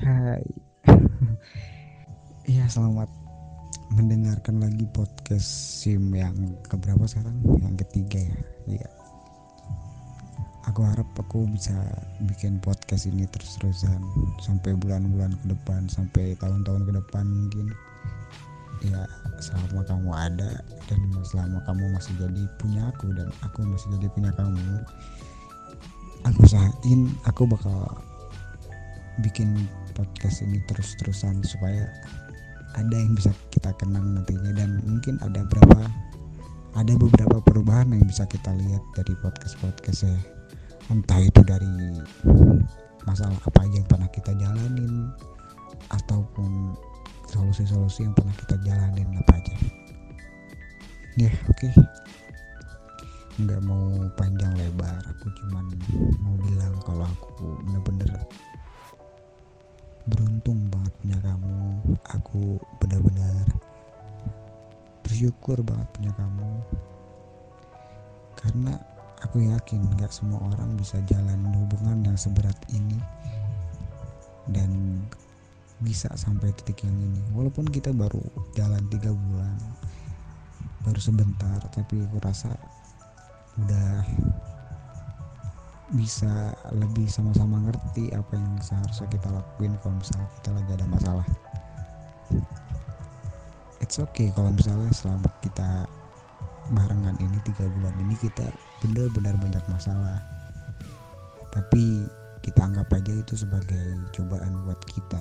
Hai. Iya, selamat mendengarkan lagi podcast SIM yang keberapa sekarang? Yang ketiga ya. Iya. Aku harap aku bisa bikin podcast ini terus-terusan sampai bulan-bulan ke depan, sampai tahun-tahun ke depan mungkin. Ya, selama kamu ada dan selama kamu masih jadi punya aku dan aku masih jadi punya kamu. Aku usahain aku bakal bikin podcast ini terus-terusan supaya ada yang bisa kita kenang nantinya dan mungkin ada berapa ada beberapa perubahan yang bisa kita lihat dari podcast podcast ya entah itu dari masalah apa aja yang pernah kita jalanin ataupun solusi-solusi yang pernah kita jalanin apa aja ya yeah, oke okay. nggak mau panjang lebar aku cuman mau bilang kalau aku bener-bener beruntung banget punya kamu. Aku benar-benar bersyukur banget punya kamu. Karena aku yakin gak semua orang bisa jalan hubungan yang seberat ini dan bisa sampai titik yang ini. Walaupun kita baru jalan tiga bulan baru sebentar tapi aku rasa udah bisa lebih sama-sama ngerti apa yang seharusnya kita lakuin kalau misalnya kita lagi ada masalah. It's okay kalau misalnya selama kita barengan ini tiga bulan ini kita benar-benar banyak masalah. Tapi kita anggap aja itu sebagai cobaan buat kita.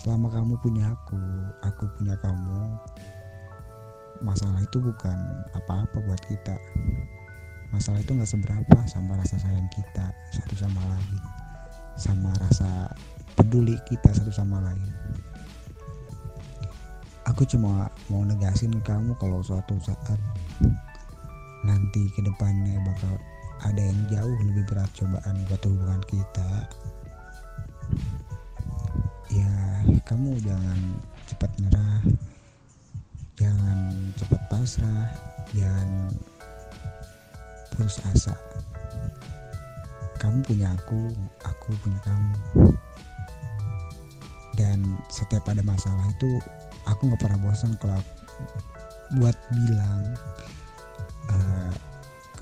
Selama kamu punya aku aku punya kamu masalah itu bukan apa-apa buat kita masalah itu nggak seberapa sama rasa sayang kita satu sama lain sama rasa peduli kita satu sama lain. Aku cuma mau negasin kamu kalau suatu saat nanti ke depannya bakal ada yang jauh lebih berat cobaan buat hubungan kita. Ya kamu jangan cepat nyerah jangan cepat pasrah jangan putus asa. Kamu punya aku aku punya kamu. Dan setiap ada masalah itu aku nggak pernah bosan kalau buat bilang uh,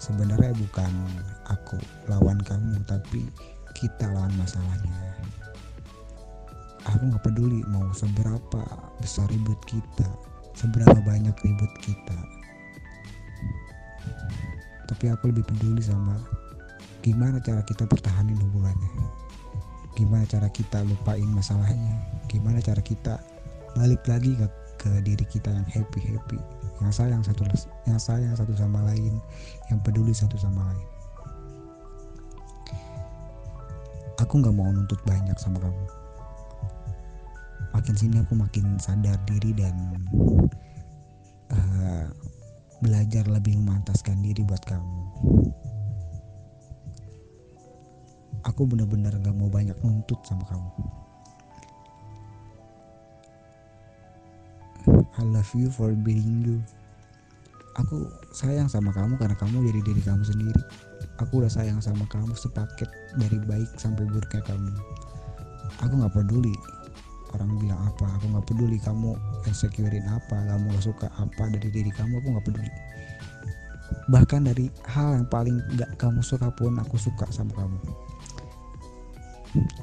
sebenarnya bukan aku lawan kamu tapi kita lawan masalahnya. Aku nggak peduli mau seberapa besar ribut kita seberapa banyak ribut kita tapi aku lebih peduli sama gimana cara kita pertahanin hubungannya. Gimana cara kita lupain masalahnya. Gimana cara kita balik lagi ke, ke diri kita yang happy happy. Yang sayang satu yang sayang satu sama lain yang peduli satu sama lain. Aku nggak mau nuntut banyak sama kamu. Makin sini aku makin sadar diri dan belajar lebih memantaskan diri buat kamu. Aku benar-benar gak mau banyak nuntut sama kamu. I love you for being you. Aku sayang sama kamu karena kamu jadi diri kamu sendiri. Aku udah sayang sama kamu sepaket dari baik sampai buruknya kamu. Aku gak peduli orang bilang apa? Aku nggak peduli kamu insecurein apa kamu gak suka apa dari diri kamu aku nggak peduli. Bahkan dari hal yang paling gak kamu suka pun aku suka sama kamu.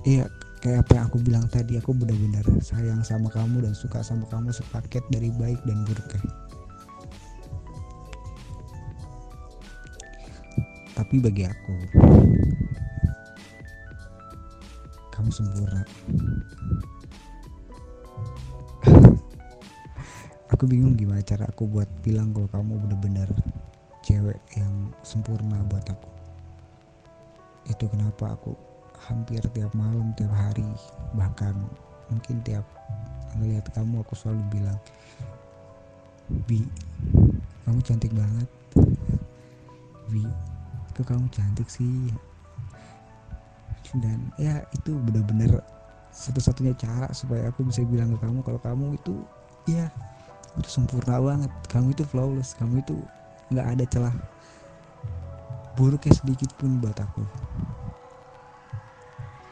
Iya kayak apa yang aku bilang tadi aku benar-benar sayang sama kamu dan suka sama kamu sepaket dari baik dan buruknya tapi bagi aku kamu sempurna aku bingung gimana cara aku buat bilang kalau kamu bener-bener cewek yang sempurna buat aku. Itu kenapa aku hampir tiap malam tiap hari bahkan mungkin tiap ngeliat kamu aku selalu bilang Bi kamu cantik banget. Bi kok kamu cantik sih? Dan ya itu bener-bener satu-satunya cara supaya aku bisa bilang ke kamu kalau kamu itu ya itu sempurna banget. Kamu itu flawless. Kamu itu nggak ada celah buruknya sedikit pun buat aku.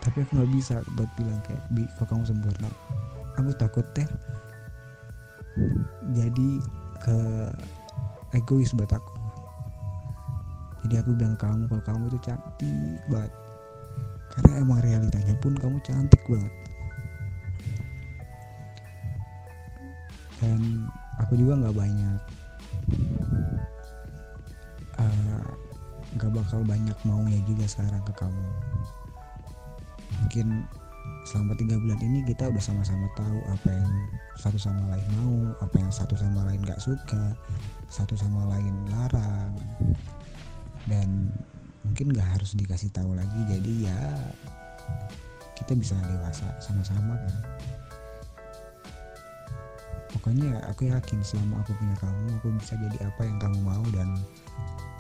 Tapi aku nggak bisa buat bilang kayak bi kok kamu sempurna? Aku takut teh jadi ke egois buat aku. Jadi aku bilang kamu kalau kamu itu cantik banget karena emang realitanya pun kamu cantik banget dan aku juga nggak banyak eh, nggak uh, bakal banyak maunya juga sekarang ke kamu. Mungkin selama tiga bulan ini kita udah sama-sama tahu apa yang satu sama lain mau apa yang satu sama lain gak suka satu sama lain larang. Dan mungkin gak harus dikasih tahu lagi jadi ya kita bisa dewasa sama-sama kan pokoknya aku yakin selama aku punya kamu aku bisa jadi apa yang kamu mau dan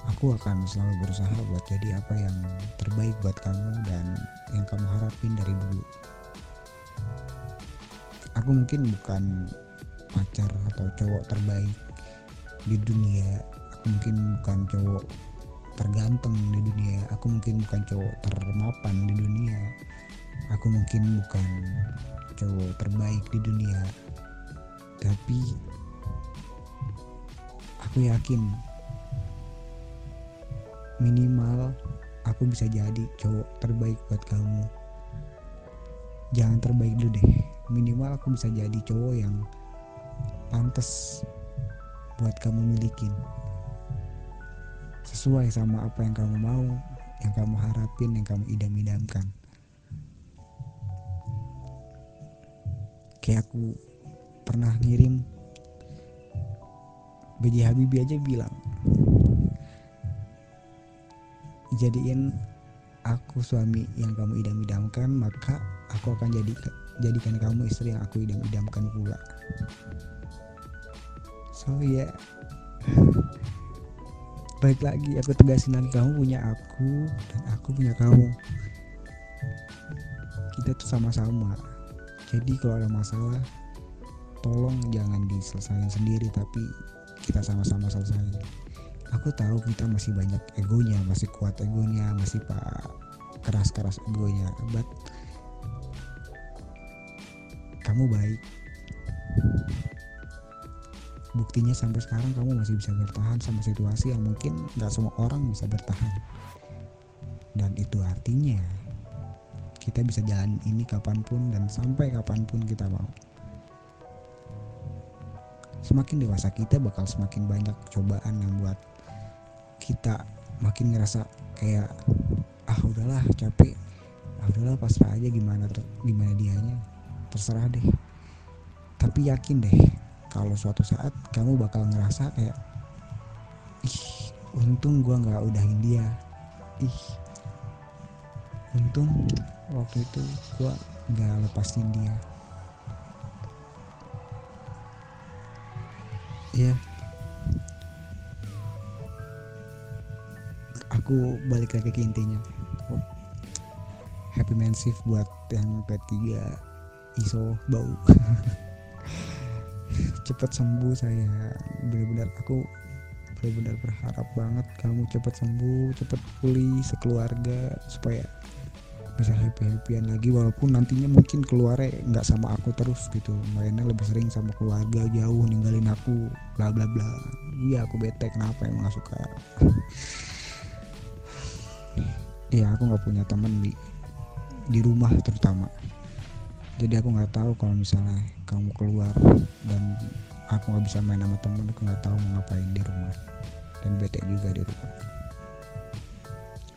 aku akan selalu berusaha buat jadi apa yang terbaik buat kamu dan yang kamu harapin dari dulu. Aku mungkin bukan pacar atau cowok terbaik di dunia. Aku mungkin bukan cowok terganteng di dunia. Aku mungkin bukan cowok termapan di dunia. Aku mungkin bukan cowok terbaik di dunia tapi aku yakin minimal aku bisa jadi cowok terbaik buat kamu. Jangan terbaik dulu deh. Minimal aku bisa jadi cowok yang pantas buat kamu milikin. Sesuai sama apa yang kamu mau yang kamu harapin yang kamu idam-idamkan. Kayak aku pernah ngirim BJ Habibie aja bilang jadiin aku suami yang kamu idam-idamkan maka aku akan jadi jadikan kamu istri yang aku idam-idamkan pula. So ya. Yeah. baik lagi aku tegasin lagi kamu punya aku dan aku punya kamu. Kita tuh sama-sama. Jadi kalau ada masalah tolong jangan diselesaikan sendiri tapi kita sama-sama selesai aku tahu kita masih banyak egonya masih kuat egonya masih pak keras-keras egonya but kamu baik. Buktinya sampai sekarang kamu masih bisa bertahan sama situasi yang mungkin nggak semua orang bisa bertahan. Dan itu artinya kita bisa jalan ini kapan pun dan sampai kapan pun kita mau semakin dewasa kita bakal semakin banyak cobaan yang buat kita makin ngerasa kayak ah udahlah capek. Ah udahlah pasrah aja gimana gimana dianya. Terserah deh. Tapi yakin deh kalau suatu saat kamu bakal ngerasa kayak ih untung gua nggak udahin dia. Ih untung waktu itu gua nggak lepasin dia ya yeah. aku balik lagi ke intinya. Happy mensif buat yang ketiga iso bau. Cepat sembuh saya. Benar-benar aku benar-benar berharap banget kamu cepat sembuh cepat pulih sekeluarga supaya bisa happy happyan lagi walaupun nantinya mungkin keluarnya nggak sama aku terus gitu. Mainnya lebih sering sama keluarga jauh ninggalin aku bla bla bla. Iya aku bete kenapa emang gak suka? Iya aku nggak punya temen di di rumah terutama. Jadi aku nggak tahu kalau misalnya kamu keluar dan aku nggak bisa main sama temen aku nggak tahu mau ngapain di rumah. Dan bete juga di rumah.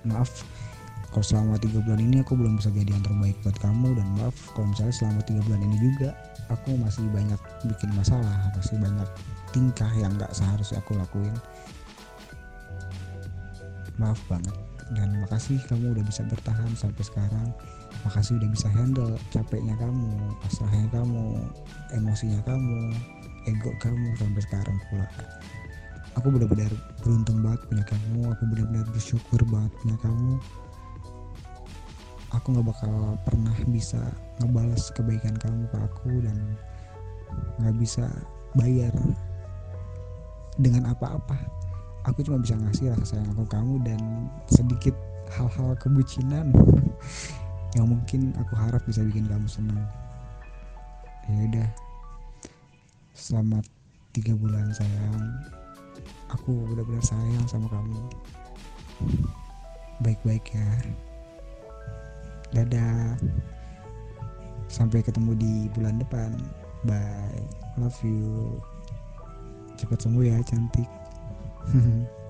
Maaf kalau selama tiga bulan ini aku belum bisa jadi yang terbaik buat kamu dan maaf kalau misalnya selama tiga bulan ini juga aku masih banyak bikin masalah masih banyak tingkah yang nggak seharusnya aku lakuin. Maaf banget dan makasih kamu udah bisa bertahan sampai sekarang. Makasih udah bisa handle capeknya kamu pasrahnya kamu emosinya kamu ego kamu sampai sekarang pula. Aku benar-benar beruntung banget punya kamu aku benar-benar bersyukur banget punya kamu aku nggak bakal pernah bisa ngebalas kebaikan kamu ke aku dan nggak bisa bayar dengan apa-apa. Aku cuma bisa ngasih rasa sayang aku kamu dan sedikit hal-hal kebucinan yang mungkin aku harap bisa bikin kamu senang. Ya udah. Selamat tiga bulan sayang. Aku benar-benar sayang sama kamu. Baik-baik ya dadah. Sampai ketemu di bulan depan. Bye. Love you. Cepat sembuh ya cantik